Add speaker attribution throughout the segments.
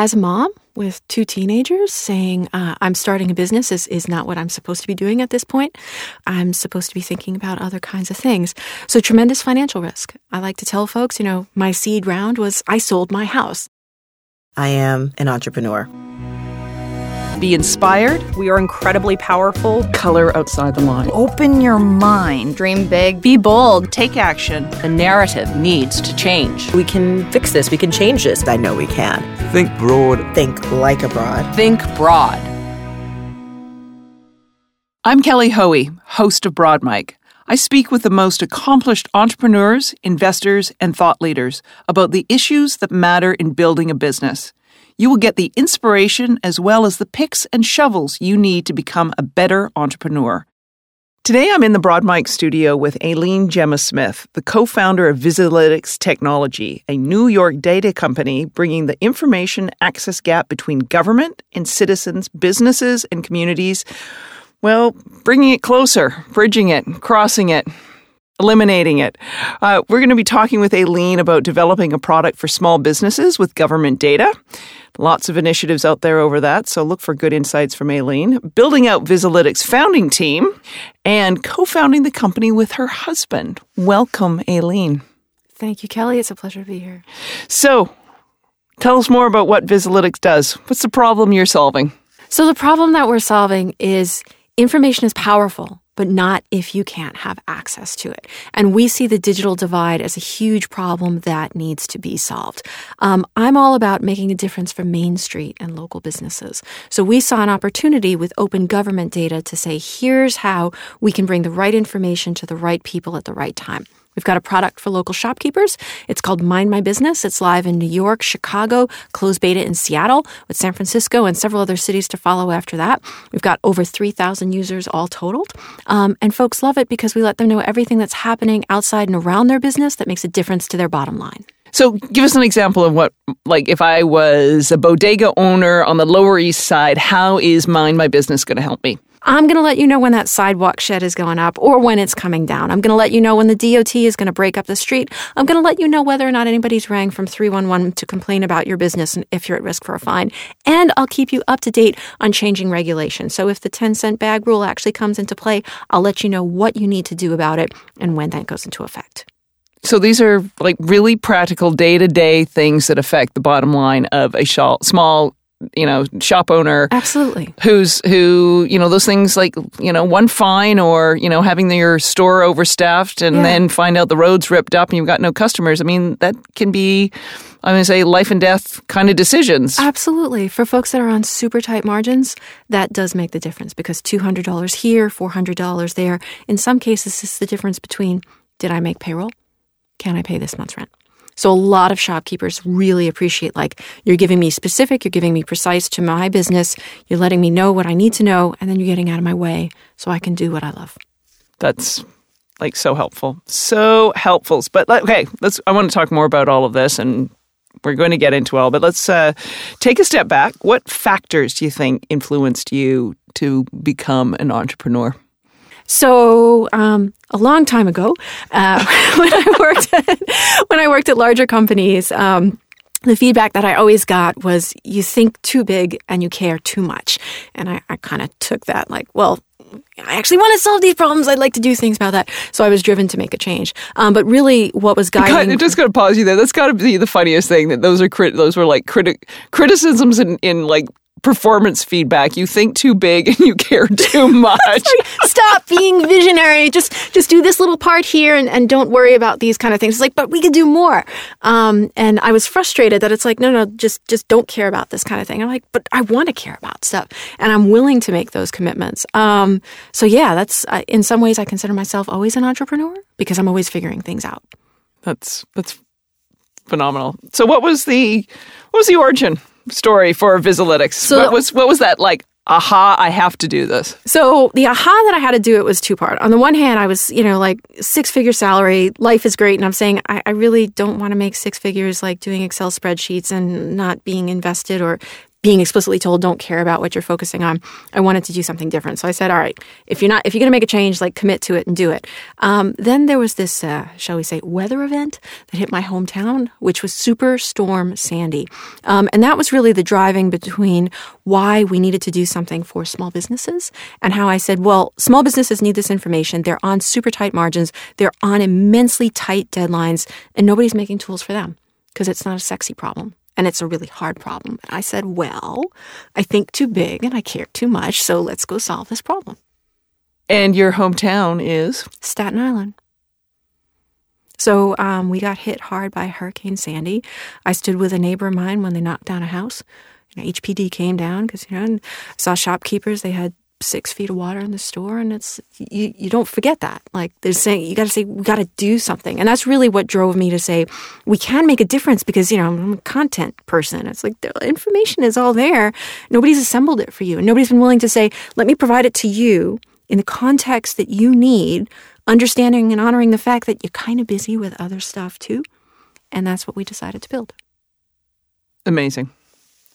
Speaker 1: as a mom with two teenagers, saying, uh, I'm starting a business is, is not what I'm supposed to be doing at this point. I'm supposed to be thinking about other kinds of things. So, tremendous financial risk. I like to tell folks, you know, my seed round was I sold my house.
Speaker 2: I am an entrepreneur.
Speaker 3: Be inspired.
Speaker 4: We are incredibly powerful.
Speaker 3: Color outside the line.
Speaker 5: Open your mind.
Speaker 6: Dream big. Be bold.
Speaker 3: Take action.
Speaker 7: The narrative needs to change.
Speaker 2: We can fix this. We can change this. I know we can.
Speaker 8: Think broad.
Speaker 2: Think like a broad.
Speaker 7: Think broad.
Speaker 3: I'm Kelly Hoey, host of Broad Mic. I speak with the most accomplished entrepreneurs, investors, and thought leaders about the issues that matter in building a business. You will get the inspiration as well as the picks and shovels you need to become a better entrepreneur. Today, I'm in the Broad studio with Aileen Gemma Smith, the co founder of Vizalytics Technology, a New York data company bringing the information access gap between government and citizens, businesses, and communities. Well, bringing it closer, bridging it, crossing it, eliminating it. Uh, we're going to be talking with Aileen about developing a product for small businesses with government data. Lots of initiatives out there over that, so look for good insights from Aileen. Building out Vizalytics founding team and co founding the company with her husband. Welcome, Aileen.
Speaker 1: Thank you, Kelly. It's a pleasure to be here.
Speaker 3: So, tell us more about what Vizalytics does. What's the problem you're solving?
Speaker 1: So, the problem that we're solving is information is powerful but not if you can't have access to it. And we see the digital divide as a huge problem that needs to be solved. Um, I'm all about making a difference for Main Street and local businesses. So we saw an opportunity with open government data to say, here's how we can bring the right information to the right people at the right time. We've got a product for local shopkeepers. It's called Mind My Business. It's live in New York, Chicago, closed beta in Seattle, with San Francisco and several other cities to follow after that. We've got over 3,000 users all totaled. Um, and folks love it because we let them know everything that's happening outside and around their business that makes a difference to their bottom line.
Speaker 3: So, give us an example of what, like, if I was a bodega owner on the Lower East Side, how is Mind My Business going to help me?
Speaker 1: I'm going to let you know when that sidewalk shed is going up or when it's coming down. I'm going to let you know when the DOT is going to break up the street. I'm going to let you know whether or not anybody's rang from 311 to complain about your business and if you're at risk for a fine. And I'll keep you up to date on changing regulations. So if the 10 cent bag rule actually comes into play, I'll let you know what you need to do about it and when that goes into effect.
Speaker 3: So these are like really practical day to day things that affect the bottom line of a small you know shop owner
Speaker 1: absolutely.
Speaker 3: who's who you know those things like you know one fine or you know having your store overstaffed and yeah. then find out the roads ripped up and you've got no customers. I mean that can be i'm going to say life and death kind of decisions.
Speaker 1: Absolutely. For folks that are on super tight margins that does make the difference because $200 here $400 there. In some cases it's the difference between did i make payroll? Can i pay this month's rent so a lot of shopkeepers really appreciate like you're giving me specific, you're giving me precise to my business, you're letting me know what I need to know, and then you're getting out of my way so I can do what I love.
Speaker 3: That's like so helpful. So helpful. But okay, let's I want to talk more about all of this and we're going to get into all, but let's uh, take a step back. What factors do you think influenced you to become an entrepreneur?
Speaker 1: So um, a long time ago, uh, when I worked at, when I worked at larger companies. Um, the feedback that I always got was you think too big and you care too much. And I, I kind of took that like, well, I actually want to solve these problems. I'd like to do things about that. So I was driven to make a change. Um, but really, what was guiding?
Speaker 3: God, just got to pause you there. That's got to be the funniest thing. That those are crit- those were like criti- criticisms in, in like performance feedback. You think too big and you care too much. like,
Speaker 1: stop being visionary. Just just do this little part here and, and don't worry about these kind of things. It's like, but we could do more. Um, and I was frustrated that it's like, no, no, just just don't care about this kind of thing. I'm like, but I want to care about stuff, and I'm willing to make those commitments. Um, so yeah, that's uh, in some ways I consider myself always an entrepreneur because I'm always figuring things out.
Speaker 3: That's that's phenomenal. So what was the what was the origin story for Vizalytics. So what was what was that like? aha, I have to do this?
Speaker 1: So the aha that I had to do it was two part. On the one hand, I was, you know, like six figure salary, life is great. And I'm saying, I, I really don't want to make six figures like doing Excel spreadsheets and not being invested or being explicitly told don't care about what you're focusing on. I wanted to do something different. So I said, all right, if you're not, if you're going to make a change, like commit to it and do it. Um, then there was this, uh, shall we say, weather event that hit my hometown, which was Superstorm Sandy. Um, and that was really the driving between why we needed to do something for small businesses and how I said, well, small businesses need this information. They're on super tight margins. They're on immensely tight deadlines and nobody's making tools for them because it's not a sexy problem and it's a really hard problem. And I said, Well, I think too big and I care too much, so let's go solve this problem.
Speaker 3: And your hometown is?
Speaker 1: Staten Island. So um, we got hit hard by Hurricane Sandy. I stood with a neighbor of mine when they knocked down a house. You know, HPD came down because you know, and saw shopkeepers. They had six feet of water in the store and it's you, you don't forget that. Like they're saying you got to say we got to do something. And that's really what drove me to say we can make a difference because you know i'm a content person. It's like the information is all there. Nobody's assembled it for you. And nobody's been willing to say let me provide it to you in the context that you need understanding and honoring the fact that you're kind of busy with other stuff too. And that's what we decided to build.
Speaker 3: Amazing.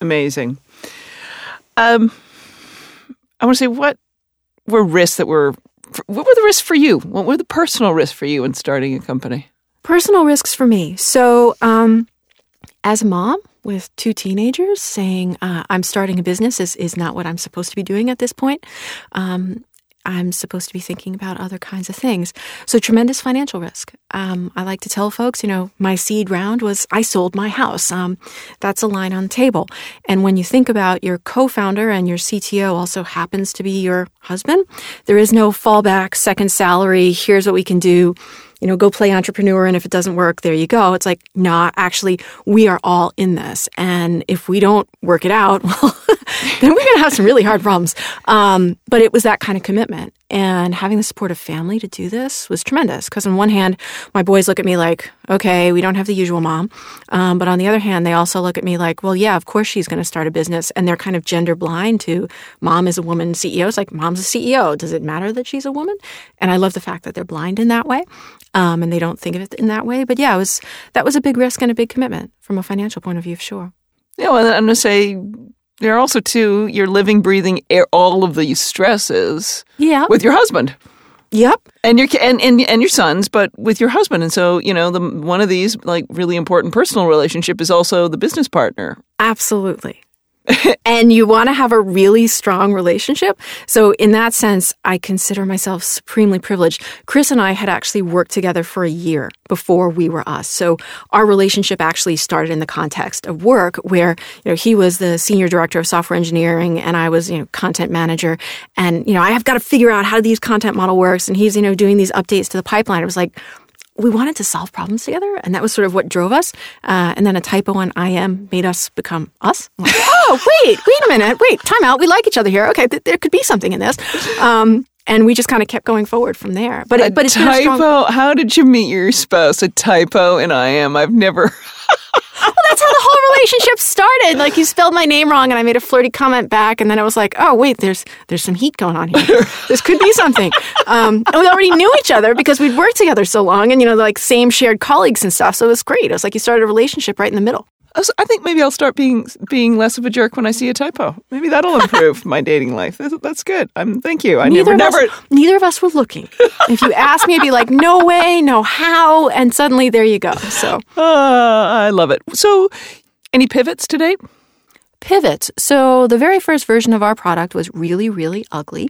Speaker 3: Amazing. Um I want to say what were risks that were what were the risks for you? What were the personal risks for you in starting a company?
Speaker 1: Personal risks for me. So, um, as a mom with two teenagers, saying uh, I'm starting a business is, is not what I'm supposed to be doing at this point. Um, I'm supposed to be thinking about other kinds of things. So, tremendous financial risk. Um, I like to tell folks, you know, my seed round was I sold my house. Um, that's a line on the table. And when you think about your co founder and your CTO also happens to be your husband, there is no fallback, second salary, here's what we can do you know, go play entrepreneur. And if it doesn't work, there you go. It's like, nah, actually, we are all in this. And if we don't work it out, well, then we're going to have some really hard problems. Um, but it was that kind of commitment. And having the support of family to do this was tremendous. Because on one hand, my boys look at me like, okay, we don't have the usual mom. Um, but on the other hand, they also look at me like, well, yeah, of course she's going to start a business. And they're kind of gender blind to mom is a woman CEO. It's like, mom's a CEO. Does it matter that she's a woman? And I love the fact that they're blind in that way. Um, and they don't think of it in that way. But yeah, it was that was a big risk and a big commitment from a financial point of view, sure.
Speaker 3: Yeah, well, I'm going to say there are also too you're living, breathing air, all of these stresses.
Speaker 1: Yeah.
Speaker 3: with your husband.
Speaker 1: Yep.
Speaker 3: And your and, and and your sons, but with your husband, and so you know the one of these like really important personal relationship is also the business partner.
Speaker 1: Absolutely. and you want to have a really strong relationship. So, in that sense, I consider myself supremely privileged. Chris and I had actually worked together for a year before we were us. So, our relationship actually started in the context of work where, you know, he was the senior director of software engineering and I was, you know, content manager. And, you know, I have got to figure out how these content model works. And he's, you know, doing these updates to the pipeline. It was like, we wanted to solve problems together, and that was sort of what drove us. Uh, and then a typo on IM made us become us. Like, oh, wait, wait a minute, wait, time out. We like each other here. Okay, th- there could be something in this. Um, and we just kind of kept going forward from there. But it, but it's
Speaker 3: typo.
Speaker 1: Strong...
Speaker 3: How did you meet your spouse? A typo in IM. I've never.
Speaker 1: well, that's how the whole relationship started. Like you spelled my name wrong, and I made a flirty comment back, and then I was like, "Oh, wait, there's there's some heat going on here. this could be something." Um, and we already knew each other because we'd worked together so long, and you know, like same shared colleagues and stuff. So it was great. It was like you started a relationship right in the middle.
Speaker 3: I think maybe I'll start being being less of a jerk when I see a typo. Maybe that'll improve my dating life. That's good. I'm thank you. I
Speaker 1: neither
Speaker 3: never,
Speaker 1: never. Us, neither of us were looking. if you ask me, I'd be like, no way, no how, and suddenly there you go. So
Speaker 3: uh, I love it. So, any pivots to date?
Speaker 1: pivot. So the very first version of our product was really, really ugly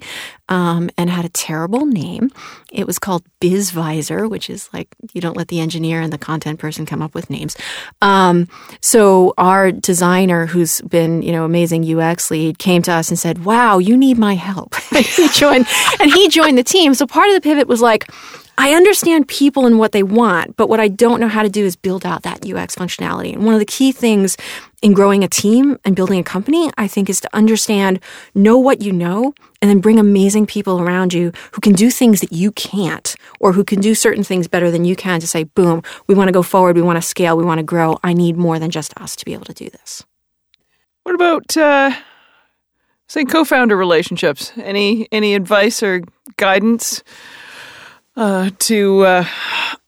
Speaker 1: um, and had a terrible name. It was called BizVisor, which is like you don't let the engineer and the content person come up with names. Um, so our designer, who's been you know amazing UX lead, came to us and said, "Wow, you need my help." he joined, and he joined the team. So part of the pivot was like I understand people and what they want, but what I don't know how to do is build out that UX functionality. And one of the key things in growing a team and building a company, I think, is to understand, know what you know, and then bring amazing people around you who can do things that you can't, or who can do certain things better than you can to say, boom, we want to go forward, we want to scale, we want to grow. I need more than just us to be able to do this.
Speaker 3: What about, uh, say, co founder relationships? Any, any advice or guidance? uh, to uh,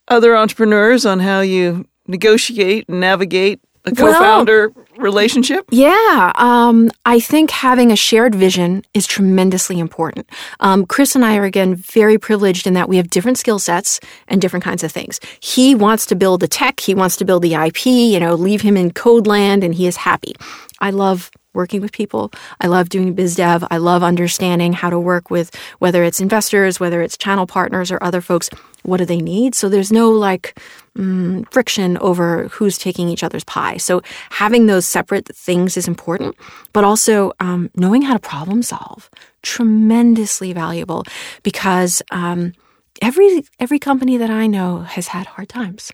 Speaker 3: other entrepreneurs on how you negotiate and navigate a co-founder relationship?
Speaker 1: Yeah, um, I think having a shared vision is tremendously important. Um, Chris and I are again very privileged in that we have different skill sets and different kinds of things. He wants to build the tech, he wants to build the IP, you know, leave him in code land, and he is happy. I love working with people. I love doing biz dev. I love understanding how to work with whether it's investors, whether it's channel partners or other folks. What do they need? So there's no like mm, friction over who's taking each other's pie. So having those separate things is important, but also um, knowing how to problem solve tremendously valuable because um, every every company that I know has had hard times.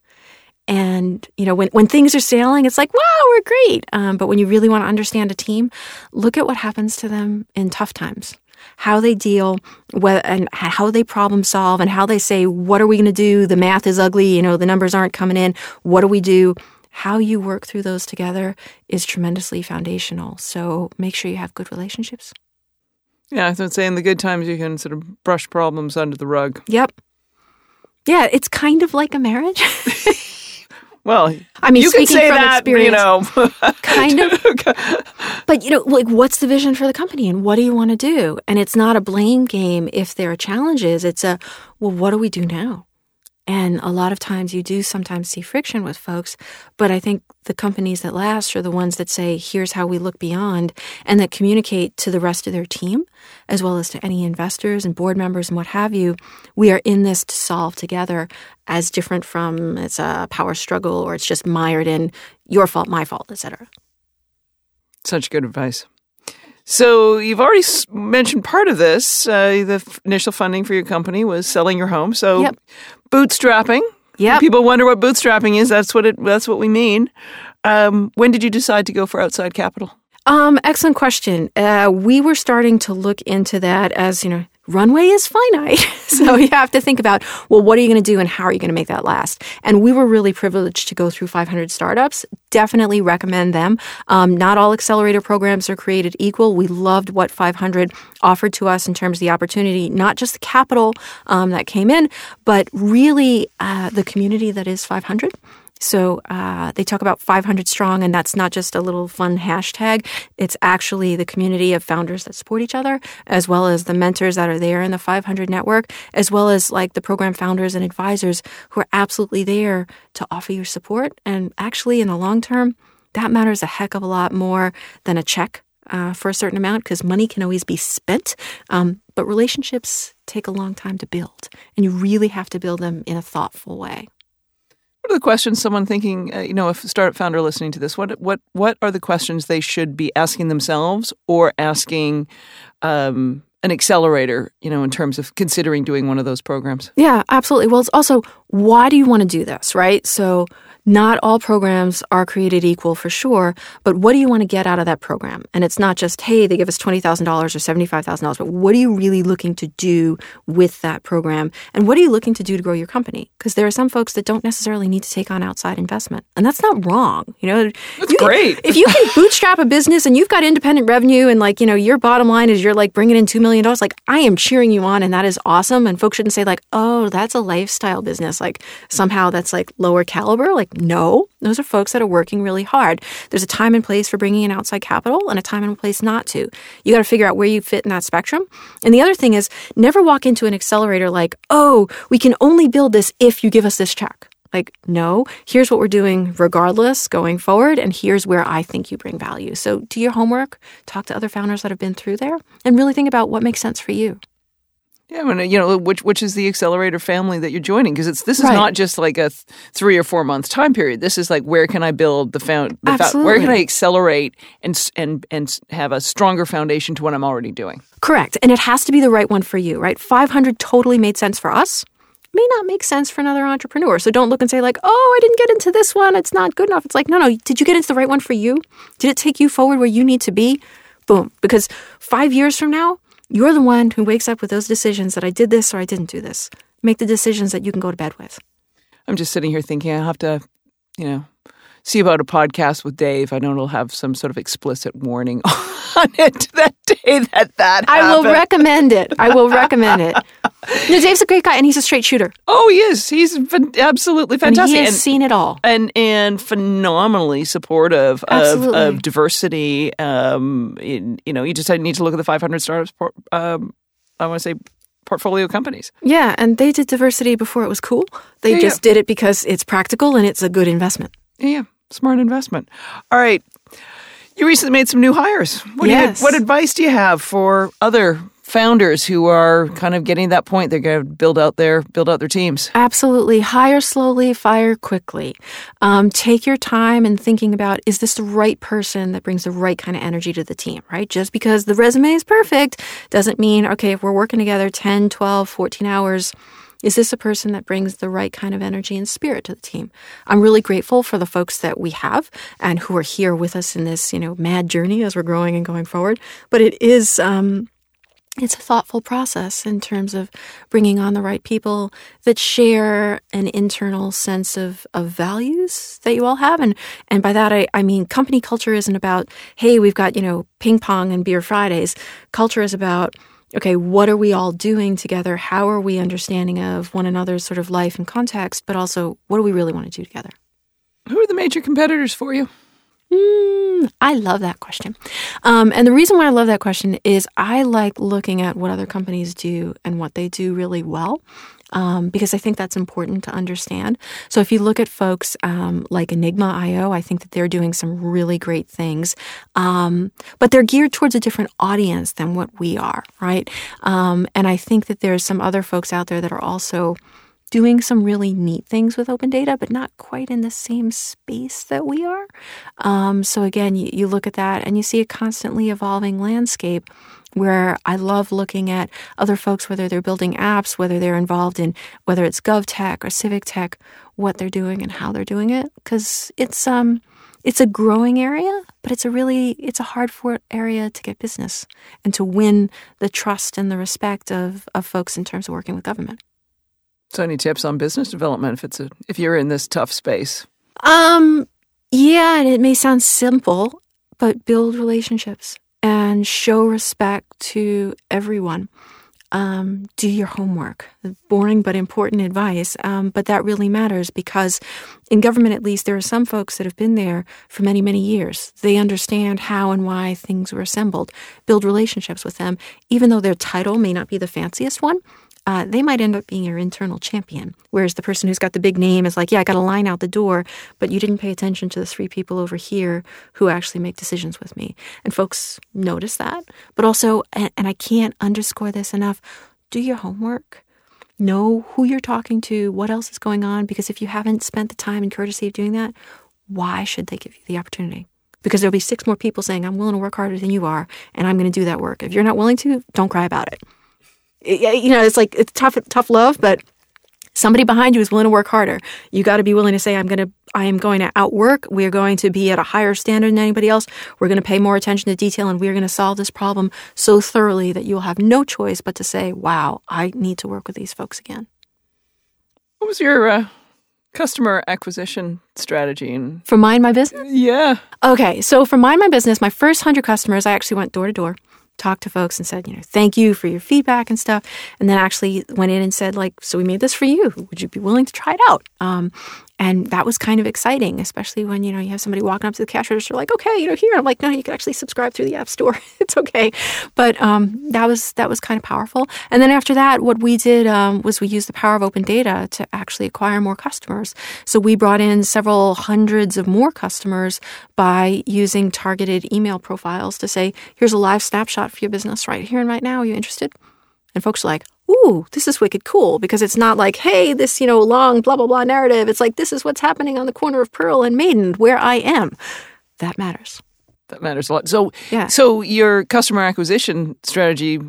Speaker 1: And, you know, when, when things are sailing, it's like, wow, we're great. Um, but when you really want to understand a team, look at what happens to them in tough times, how they deal with, and how they problem solve and how they say, what are we going to do? The math is ugly. You know, the numbers aren't coming in. What do we do? How you work through those together is tremendously foundational. So make sure you have good relationships.
Speaker 3: Yeah, I would say in the good times you can sort of brush problems under the rug.
Speaker 1: Yep. Yeah, it's kind of like a marriage.
Speaker 3: Well,
Speaker 1: I mean,
Speaker 3: you can say
Speaker 1: from
Speaker 3: that, you
Speaker 1: experience,
Speaker 3: know.
Speaker 1: kind of. But you know, like, what's the vision for the company, and what do you want to do? And it's not a blame game if there are challenges. It's a, well, what do we do now? And a lot of times you do sometimes see friction with folks, but I think the companies that last are the ones that say, here's how we look beyond, and that communicate to the rest of their team, as well as to any investors and board members and what have you. We are in this to solve together, as different from it's a power struggle or it's just mired in your fault, my fault, etc.
Speaker 3: Such good advice. So you've already mentioned part of this. Uh, the f- initial funding for your company was selling your home. So
Speaker 1: Yep.
Speaker 3: bootstrapping.
Speaker 1: Yeah.
Speaker 3: People wonder what bootstrapping is. That's what it. That's what we mean. Um, when did you decide to go for outside capital?
Speaker 1: Um, excellent question. Uh, we were starting to look into that as, you know, runway is finite. so you have to think about, well, what are you going to do and how are you going to make that last? And we were really privileged to go through 500 startups. Definitely recommend them. Um, not all accelerator programs are created equal. We loved what 500 offered to us in terms of the opportunity, not just the capital um, that came in, but really uh, the community that is 500. So uh, they talk about 500 strong, and that's not just a little fun hashtag. It's actually the community of founders that support each other, as well as the mentors that are there in the 500 network, as well as like the program founders and advisors who are absolutely there to offer you support. And actually, in the long term, that matters a heck of a lot more than a check. Uh, for a certain amount, because money can always be spent, um, but relationships take a long time to build, and you really have to build them in a thoughtful way.
Speaker 3: The questions someone thinking? Uh, you know, if a startup founder listening to this, what what what are the questions they should be asking themselves or asking um, an accelerator? You know, in terms of considering doing one of those programs.
Speaker 1: Yeah, absolutely. Well, it's also why do you want to do this, right? So, not all programs are created equal for sure, but what do you want to get out of that program? And it's not just, hey, they give us $20,000 or $75,000, but what are you really looking to do with that program? And what are you looking to do to grow your company? Because there are some folks that don't necessarily need to take on outside investment. And that's not wrong. You know,
Speaker 3: That's
Speaker 1: you-
Speaker 3: great.
Speaker 1: if you can bootstrap a business and you've got independent revenue and like, you know, your bottom line is you're like bringing in $2 million, like I am cheering you on and that is awesome. And folks shouldn't say like, oh, that's a lifestyle business. Like somehow that's like lower caliber. Like, no, those are folks that are working really hard. There's a time and place for bringing in outside capital and a time and place not to. You got to figure out where you fit in that spectrum. And the other thing is never walk into an accelerator like, oh, we can only build this if you give us this check. Like, no, here's what we're doing regardless going forward, and here's where I think you bring value. So, do your homework, talk to other founders that have been through there, and really think about what makes sense for you.
Speaker 3: Yeah, I mean, you know, which which is the accelerator family that you're joining? Because it's this is
Speaker 1: Right.
Speaker 3: not just like a th- three or four month time period. This is like where can I build the found the fou- where can I accelerate and and and have a stronger foundation to what I'm already doing.
Speaker 1: Correct. And it has to be the right one for you, right? 500 totally made sense for us. May not make sense for another entrepreneur. So don't look and say, like, oh, I didn't get into this one. It's not good enough. It's like, no, no. Did you get into the right one for you? Did it take you forward where you need to be? Boom. Because five years from now, you're the one who wakes up with those decisions that I did this or I didn't do this. Make the decisions that you can go to bed with.
Speaker 3: I'm just sitting here thinking I have to, you know, see about a podcast with Dave. I know it'll have some sort of explicit warning on it that day that that
Speaker 1: I will recommend it. I will recommend it. No, Dave's a great guy, and he's a straight shooter.
Speaker 3: Oh, he is. He's fan- absolutely
Speaker 1: And
Speaker 3: fantastic.
Speaker 1: he has
Speaker 3: And-
Speaker 1: seen it all.
Speaker 3: and and phenomenally supportive of, of diversity. Um, in, you know, you just need to look at the 500 startups. Por- um, I want to say portfolio companies.
Speaker 1: Yeah, and they did diversity before it was cool. They
Speaker 3: Yeah,
Speaker 1: just did it because it's practical and it's a good investment.
Speaker 3: Yeah, yeah, smart investment. All right, you recently made some new hires. What
Speaker 1: Yes.
Speaker 3: do you, what advice do you have for other founders who are kind of getting that point? They're going to build out their build out their teams.
Speaker 1: Absolutely. Hire slowly, fire quickly. Um, take your time in thinking about is this the right person that brings the right kind of energy to the team, right? Just because the resume is perfect doesn't mean, okay, if we're working together 10, 12, 14 hours, is this a person that brings the right kind of energy and spirit to the team? I'm really grateful for the folks that we have and who are here with us in this, you know, mad journey as we're growing and going forward. But it is, um, it's a thoughtful process in terms of bringing on the right people that share an internal sense of, of values that you all have. And and by that I, I mean company culture isn't about hey we've got you know ping pong and beer fridays. Culture is about okay what are we all doing together? How are we understanding of one another's sort of life and context? But also what do we really want to do together?
Speaker 3: Who are the major competitors for you?
Speaker 1: Mm, I love that question. Um, and the reason why I love that question is I like looking at what other companies do and what they do really well. Um, because I think that's important to understand. So if you look at folks um, like Enigma IO, I think that they're doing some really great things, um, but they're geared towards a different audience than what we are, right? Um, and I think that there's some other folks out there that are also doing some really neat things with open data, but not quite in the same space that we are. Um, so again, you, you look at that and you see a constantly evolving landscape where I love looking at other folks, whether they're building apps, whether they're involved in whether it's gov tech or civic tech, what they're doing and how they're doing it, because it's um it's a growing area, but it's a really it's a hard for area to get business and to win the trust and the respect of of folks in terms of working with government.
Speaker 3: So, any tips on business development if it's a if you're in this tough space?
Speaker 1: Um, yeah, and it may sound simple, but build relationships and show respect to everyone. Um, do your homework. Boring but important advice, um, but that really matters because in government, at least, there are some folks that have been there for many, many years. They understand how and why things were assembled. Build relationships with them, even though their title may not be the fanciest one uh, they might end up being your internal champion. Whereas the person who's got the big name is like, yeah, I got a line out the door, but you didn't pay attention to the three people over here who actually make decisions with me. And folks notice that. But also, and, and I can't underscore this enough, do your homework. Know who you're talking to, what else is going on, because if you haven't spent the time and courtesy of doing that, why should they give you the opportunity? Because there'll be six more people saying, I'm willing to work harder than you are, and I'm going to do that work. If you're not willing to, don't cry about it you know, it's like it's tough, tough love, but somebody behind you is willing to work harder. You got to be willing to say, I'm going to, I am going to outwork. We are going to be at a higher standard than anybody else. We're going to pay more attention to detail and we're going to solve this problem so thoroughly that you'll have no choice but to say, wow, I need to work with these folks again.
Speaker 3: What was your uh, customer acquisition strategy? And
Speaker 1: For Mind My Business?
Speaker 3: yeah,
Speaker 1: Okay, so for Mind My Business, my first 100 customers, I actually went door to door talked to folks and said, you know, thank you for your feedback and stuff. And then actually went in and said, like, so we made this for you. Would you be willing to try it out? Um, and that was kind of exciting, especially when, you know, you have somebody walking up to the cash register like, okay, you know, here. I'm like, no, you can actually subscribe through the app store. it's okay. But um, that was that was kind of powerful. And then after that, what we did um, was we used the power of open data to actually acquire more customers. So we brought in several hundreds of more customers by using targeted email profiles to say, here's a live snapshot for your business right here and right now. Are you interested? And folks are like, ooh, this is wicked cool because it's not like, hey, this, you know, long blah, blah, blah narrative. It's like, this is what's happening on the corner of Pearl and Maiden where I am. That matters.
Speaker 3: that matters a lot. So,
Speaker 1: Yeah.
Speaker 3: so your customer acquisition strategy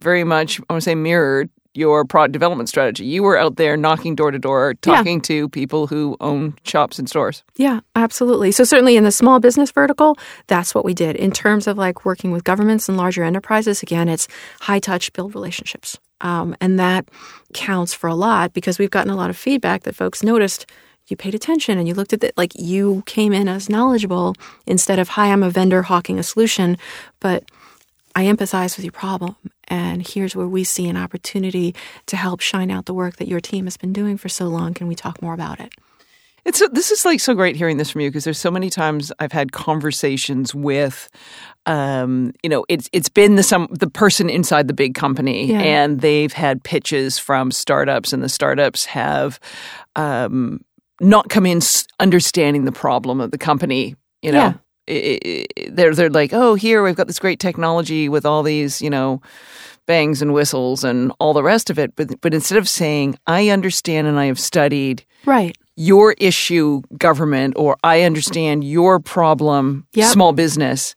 Speaker 3: very much, I want to say, mirrored your product development strategy. You were out there knocking door to door,
Speaker 1: Yeah.
Speaker 3: talking to people who own shops and stores.
Speaker 1: Yeah, absolutely. So certainly in the small business vertical, that's what we did. In terms of like working with governments and larger enterprises, again, it's high touch, build relationships. Um, and that counts for a lot because we've gotten a lot of feedback that folks noticed you paid attention and you looked at it like you came in as knowledgeable instead of, hi, I'm a vendor hawking a solution, but I empathize with your problem And here's where we see an opportunity to help shine out the work that your team has been doing for so long. Can we talk more about it?
Speaker 3: It's a, this is like so great hearing this from you because there's so many times I've had conversations with, um, you know, it's it's been the some the person inside the big company
Speaker 1: Yeah.
Speaker 3: and they've had pitches from startups and the startups have um, not come in understanding the problem of the company. You know,
Speaker 1: Yeah.
Speaker 3: I- I- I- they're they're like, oh, here we've got this great technology with all these, you know, bangs and whistles and all the rest of it. But but instead of saying, I understand and I have studied
Speaker 1: Right.
Speaker 3: Your issue, government, or I understand your problem,
Speaker 1: Yep.
Speaker 3: small business.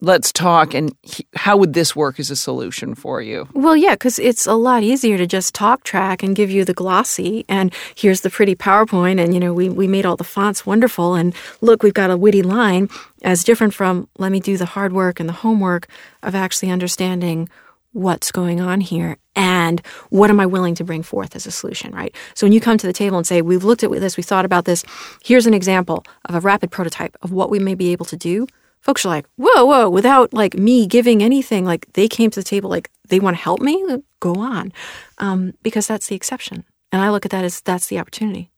Speaker 3: Let's talk. And he- how would this work as a solution for you?
Speaker 1: Well, yeah, because it's a lot easier to just talk track and give you the glossy, and here's the pretty PowerPoint, and you know we we made all the fonts wonderful, and look, we've got a witty line, as different from let me do the hard work and the homework of actually understanding what's going on here and what am I willing to bring forth as a solution, right? So when you come to the table and say, we've looked at this, we thought about this, here's an example of a rapid prototype of what we may be able to do. Folks are like, whoa, whoa, without like me giving anything, like they came to the table like they want to help me, go on. Um, because that's the exception. And I look at that as that's the opportunity.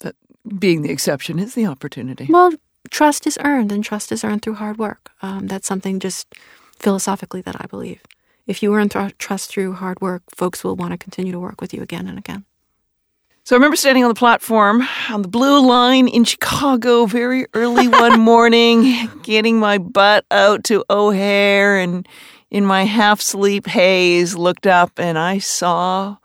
Speaker 3: That Being the exception is the opportunity.
Speaker 1: Well, trust is earned, and trust is earned through hard work. Um, that's something just philosophically that I believe. If you earn th- trust through hard work, folks will want to continue to work with you again and again.
Speaker 3: So I remember standing on the platform on the blue line in Chicago very early one morning, getting my butt out to O'Hare and in my half sleep haze looked up and I saw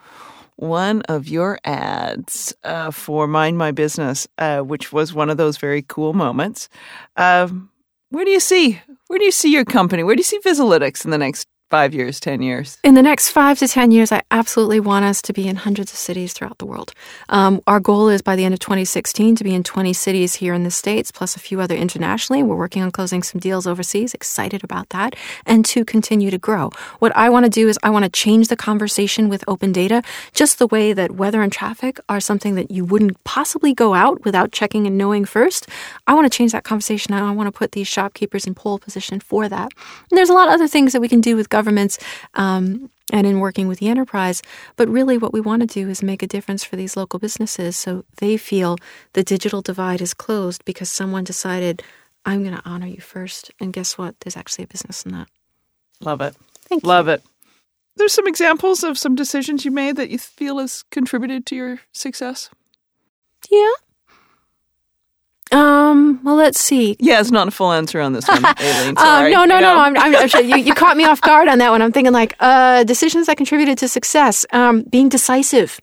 Speaker 3: one of your ads uh, for Mind My Business, uh, which was one of those very cool moments. Um, where do you see? Where do you see your company? Where do you see Vizalytics in the next five years, ten years?
Speaker 1: In the next five to 10 years, I absolutely want us to be in hundreds of cities throughout the world. Um, our goal is by the end of 2016 to be in 20 cities here in the States, plus a few other internationally. We're working on closing some deals overseas, excited about that, and to continue to grow. What I want to do is I want to change the conversation with open data, just the way that weather and traffic are something that you wouldn't possibly go out without checking and knowing first. I want to change that conversation. I want to put these shopkeepers in pole position for that. And there's a lot of other things that we can do with governments um, and in working with the enterprise. But really, what we want to do is make a difference for these local businesses so they feel the digital divide is closed because someone decided, I'm going to honor you first. And guess what? There's actually a business in that.
Speaker 3: Love it.
Speaker 1: Thank you.
Speaker 3: Love it. There's some examples of some decisions you made that you feel has contributed to your success.
Speaker 1: Yeah. Um. Well, let's see.
Speaker 3: Yeah, it's not a full answer on this one, Aileen.
Speaker 1: Um,
Speaker 3: Sorry.
Speaker 1: no, no, no. I'm, I'm, I'm you, you caught me off guard on that one. I'm thinking like uh, decisions that contributed to success. Um, being decisive,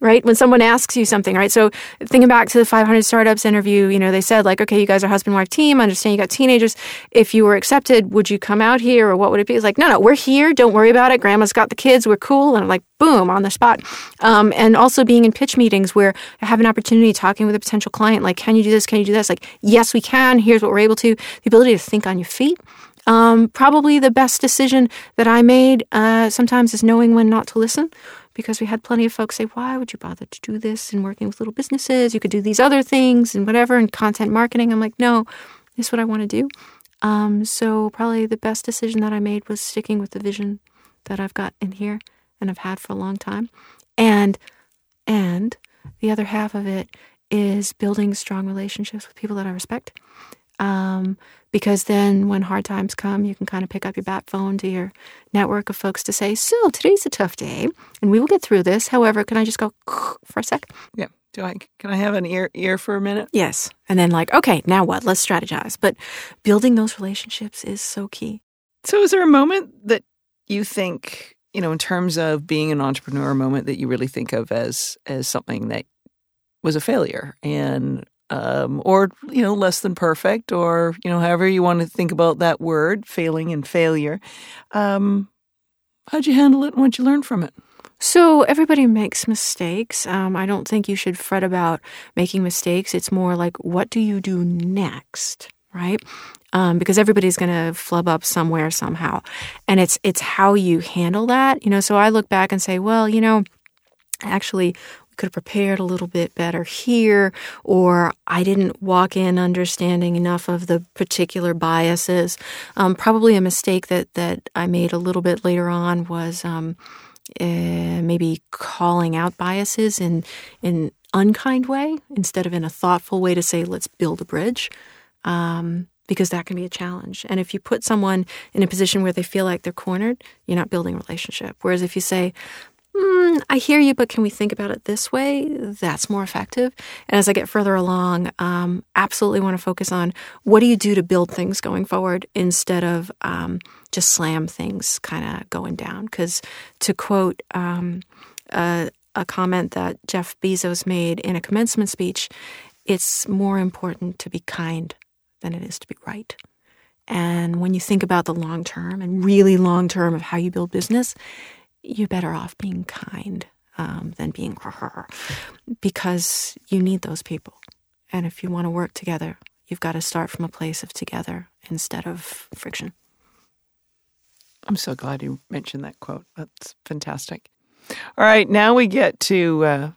Speaker 1: right? When someone asks you something, right? So thinking back to the 500 startups interview, you know, they said like, okay, you guys are husband wife team. I understand you got teenagers. If you were accepted, would you come out here, or what would it be? It's like, no, no, we're here. Don't worry about it. Grandma's got the kids. We're cool. And I'm like, boom, on the spot. Um, and also being in pitch meetings where I have an opportunity talking with a potential client, like, can you do this? Can you do this? Like, yes, we can. Here's what we're able to. The ability to think on your feet. Um, probably the best decision that I made uh, sometimes is knowing when not to listen because we had plenty of folks say, Why would you bother to do this and working with little businesses? You could do these other things and whatever and content marketing. I'm like, No, this is what I want to do. Um, so, probably the best decision that I made was sticking with the vision that I've got in here and I've had for a long time. And, and the other half of it is building strong relationships with people that I respect. Um, because then when hard times come, you can kind of pick up your bat phone to your network of folks to say, So today's a tough day and we will get through this. However, can I just go for a sec?
Speaker 3: Yeah. Do I? Can I have an ear ear for a minute?
Speaker 1: Yes. And then, like, okay, now what? Let's strategize. But building those relationships is so key.
Speaker 3: So, is there a moment that you think, you know, in terms of being an entrepreneur, a moment that you really think of as as something that was a failure and um, or you know less than perfect or you know however you want to think about that word failing and failure um, how'd you handle it and what'd you learn from it
Speaker 1: So everybody makes mistakes. Um, I don't think you should fret about making mistakes. It's more like, what do you do next, right? Um, because everybody's going to flub up somewhere somehow, and it's it's how you handle that. You know, so I look back and say, well, you know, actually, could have prepared a little bit better here, or I didn't walk in understanding enough of the particular biases. Um, probably a mistake that that I made a little bit later on was um, uh, maybe calling out biases in in unkind way instead of in a thoughtful way to say let's build a bridge. Um, because that can be a challenge. And if you put someone in a position where they feel like they're cornered, you're not building a relationship. Whereas if you say, mm, I hear you, but can we think about it this way? That's more effective. And as I get further along, um, absolutely want to focus on what do you do to build things going forward instead of um, just slam things kind of going down. Because to quote um, a, a comment that Jeff Bezos made in a commencement speech, it's more important to be kind than it is to be right. And when you think about the long term and really long term of how you build business, you're better off being kind um, than being because you need those people. And if you want to work together, you've got to start from a place of together instead of friction.
Speaker 3: I'm so glad you mentioned that quote. That's fantastic. All right, now we get to uh,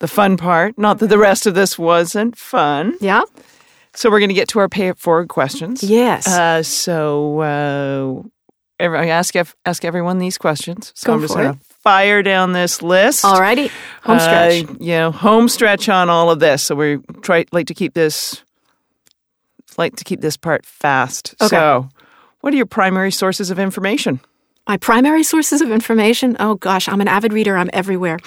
Speaker 3: the fun part. Not that the rest of this wasn't fun.
Speaker 1: Yeah.
Speaker 3: So we're going to get to our pay it forward questions.
Speaker 1: Yes.
Speaker 3: Uh, so uh, every, I ask ask everyone these questions. So
Speaker 1: Go
Speaker 3: I'm just
Speaker 1: for
Speaker 3: going to fire down this list.
Speaker 1: All righty. Home stretch.
Speaker 3: Uh, you know, home stretch on all of this. So we try like to keep this like to keep this part fast.
Speaker 1: Okay.
Speaker 3: So, what are your primary sources of information?
Speaker 1: My primary sources of information? Oh gosh, I'm an avid reader. I'm everywhere.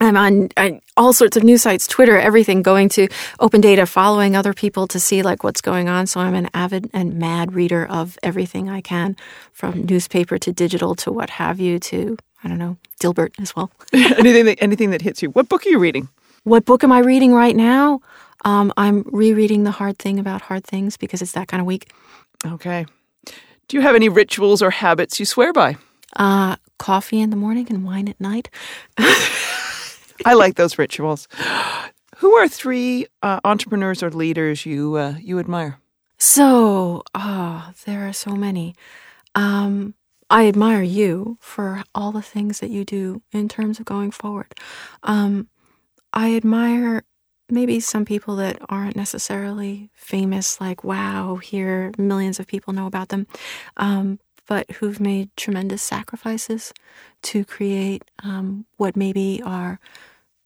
Speaker 1: I'm on uh, all sorts of news sites, Twitter, everything, going to open data, following other people to see like what's going on. So I'm an avid and mad reader of everything I can, from newspaper to digital to what have you to I don't know Dilbert as well.
Speaker 3: anything that anything that hits you. What book are you reading?
Speaker 1: What book am I reading right now? Um, I'm rereading The Hard Thing About Hard Things because it's that kind of week.
Speaker 3: Okay. Do you have any rituals or habits you swear by?
Speaker 1: Uh, coffee in the morning and wine at night.
Speaker 3: I like those rituals. Who are three uh, entrepreneurs or leaders you uh, you admire?
Speaker 1: So, ah, oh, there are so many. Um, I admire you for all the things that you do in terms of going forward. Um, I admire maybe some people that aren't necessarily famous, like, wow, here millions of people know about them, um, but who've made tremendous sacrifices to create um, what maybe are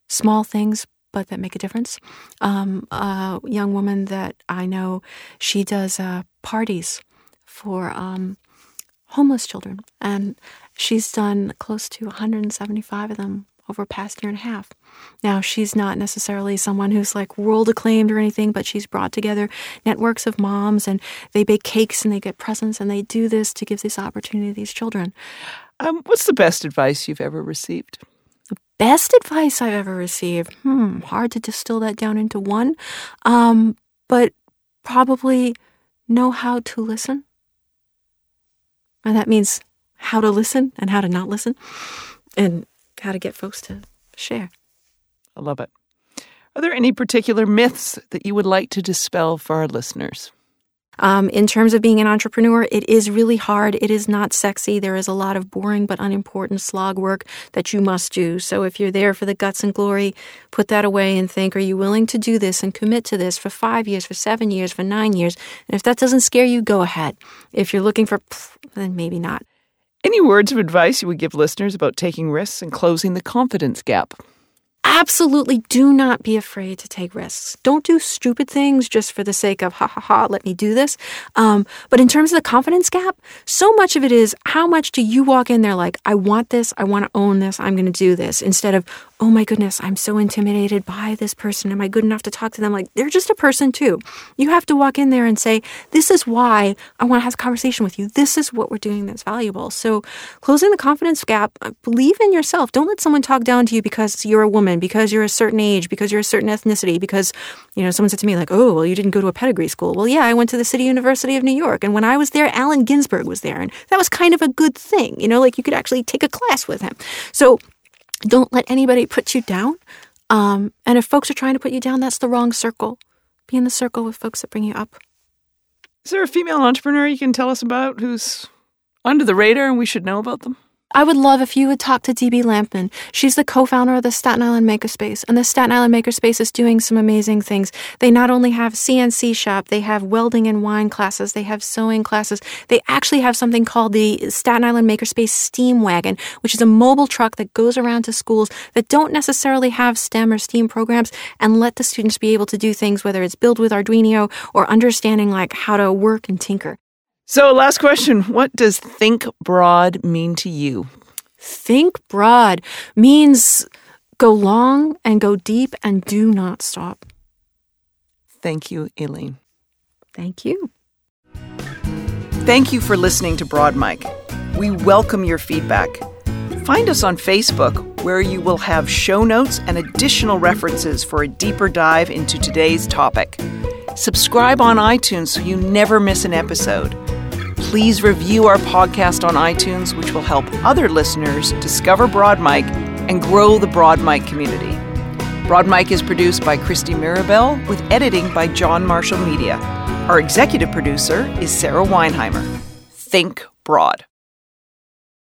Speaker 1: small things but that make a difference. Um, a young woman that I know, she does uh, parties for um, homeless children, and she's done close to 175 of them over a past year and a half. Now, she's not necessarily someone who's like world acclaimed or anything, but she's brought together networks of moms and they bake cakes and they get presents and they do this to give this opportunity to these children.
Speaker 3: Um, what's the best advice you've ever received?
Speaker 1: Best advice I've ever received? Hmm, hard to distill that down into one. Um, but probably know how to listen. And that means how to listen and how to not listen. And how to get folks to share.
Speaker 3: I love it. Are there any particular myths that you would like to dispel for our listeners?
Speaker 1: Um, in terms of being an entrepreneur, it is really hard. It is not sexy. There is a lot of boring but unimportant slog work that you must do. So if you're there for the guts and glory, put that away and think, are you willing to do this and commit to this for five years, for seven years, for nine years? And if that doesn't scare you, go ahead. If you're looking for, then maybe not.
Speaker 3: Any words of advice you would give listeners about taking risks and closing the confidence gap?
Speaker 1: Absolutely do not be afraid to take risks. Don't do stupid things just for the sake of, ha ha ha, let me do this. Um, but in terms of the confidence gap, so much of it is how much do you walk in there like, I want this, I want to own this, I'm going to do this, instead of, oh my goodness, I'm so intimidated by this person. Am I good enough to talk to them? Like, they're just a person too. You have to walk in there and say, this is why I want to have a conversation with you. This is what we're doing that's valuable. So, closing the confidence gap, uh, believe in yourself. Don't let someone talk down to you because you're a woman because you're a certain age, because you're a certain ethnicity, because, you know, someone said to me, like, oh, well, you didn't go to a pedigree school. Well, yeah, I went to the City University of New York. And when I was there, Allen Ginsberg was there. And that was kind of a good thing, you know, like you could actually take a class with him. So don't let anybody put you down. Um, and if folks are trying to put you down, that's the wrong circle. Be in the circle with folks that bring you up.
Speaker 3: Is there a female entrepreneur you can tell us about who's under the radar and we should know about them?
Speaker 1: I would love if you would talk to DB Lampman. She's the co-founder of the Staten Island Makerspace, and the Staten Island Makerspace is doing some amazing things. They not only have CNC shop, they have welding and wine classes, they have sewing classes. They actually have something called the Staten Island Makerspace Steam Wagon, which is a mobile truck that goes around to schools that don't necessarily have STEM or STEAM programs and let the students be able to do things, whether it's build with Arduino or understanding like how to work and tinker.
Speaker 3: So, last question What does think broad mean to you?
Speaker 1: Think broad means go long and go deep and do not stop.
Speaker 3: Thank you, Elaine.
Speaker 1: Thank you.
Speaker 3: Thank you for listening to Broad Mic. We welcome your feedback. Find us on Facebook, where you will have show notes and additional references for a deeper dive into today's topic. Subscribe on iTunes so you never miss an episode. Please review our podcast on iTunes, which will help other listeners discover Broad Mic and grow the Broad Mic community. Broad Mic is produced by Christy Mirabel with editing by John Marshall Media. Our executive producer is Sarah Weinheimer. Think broad.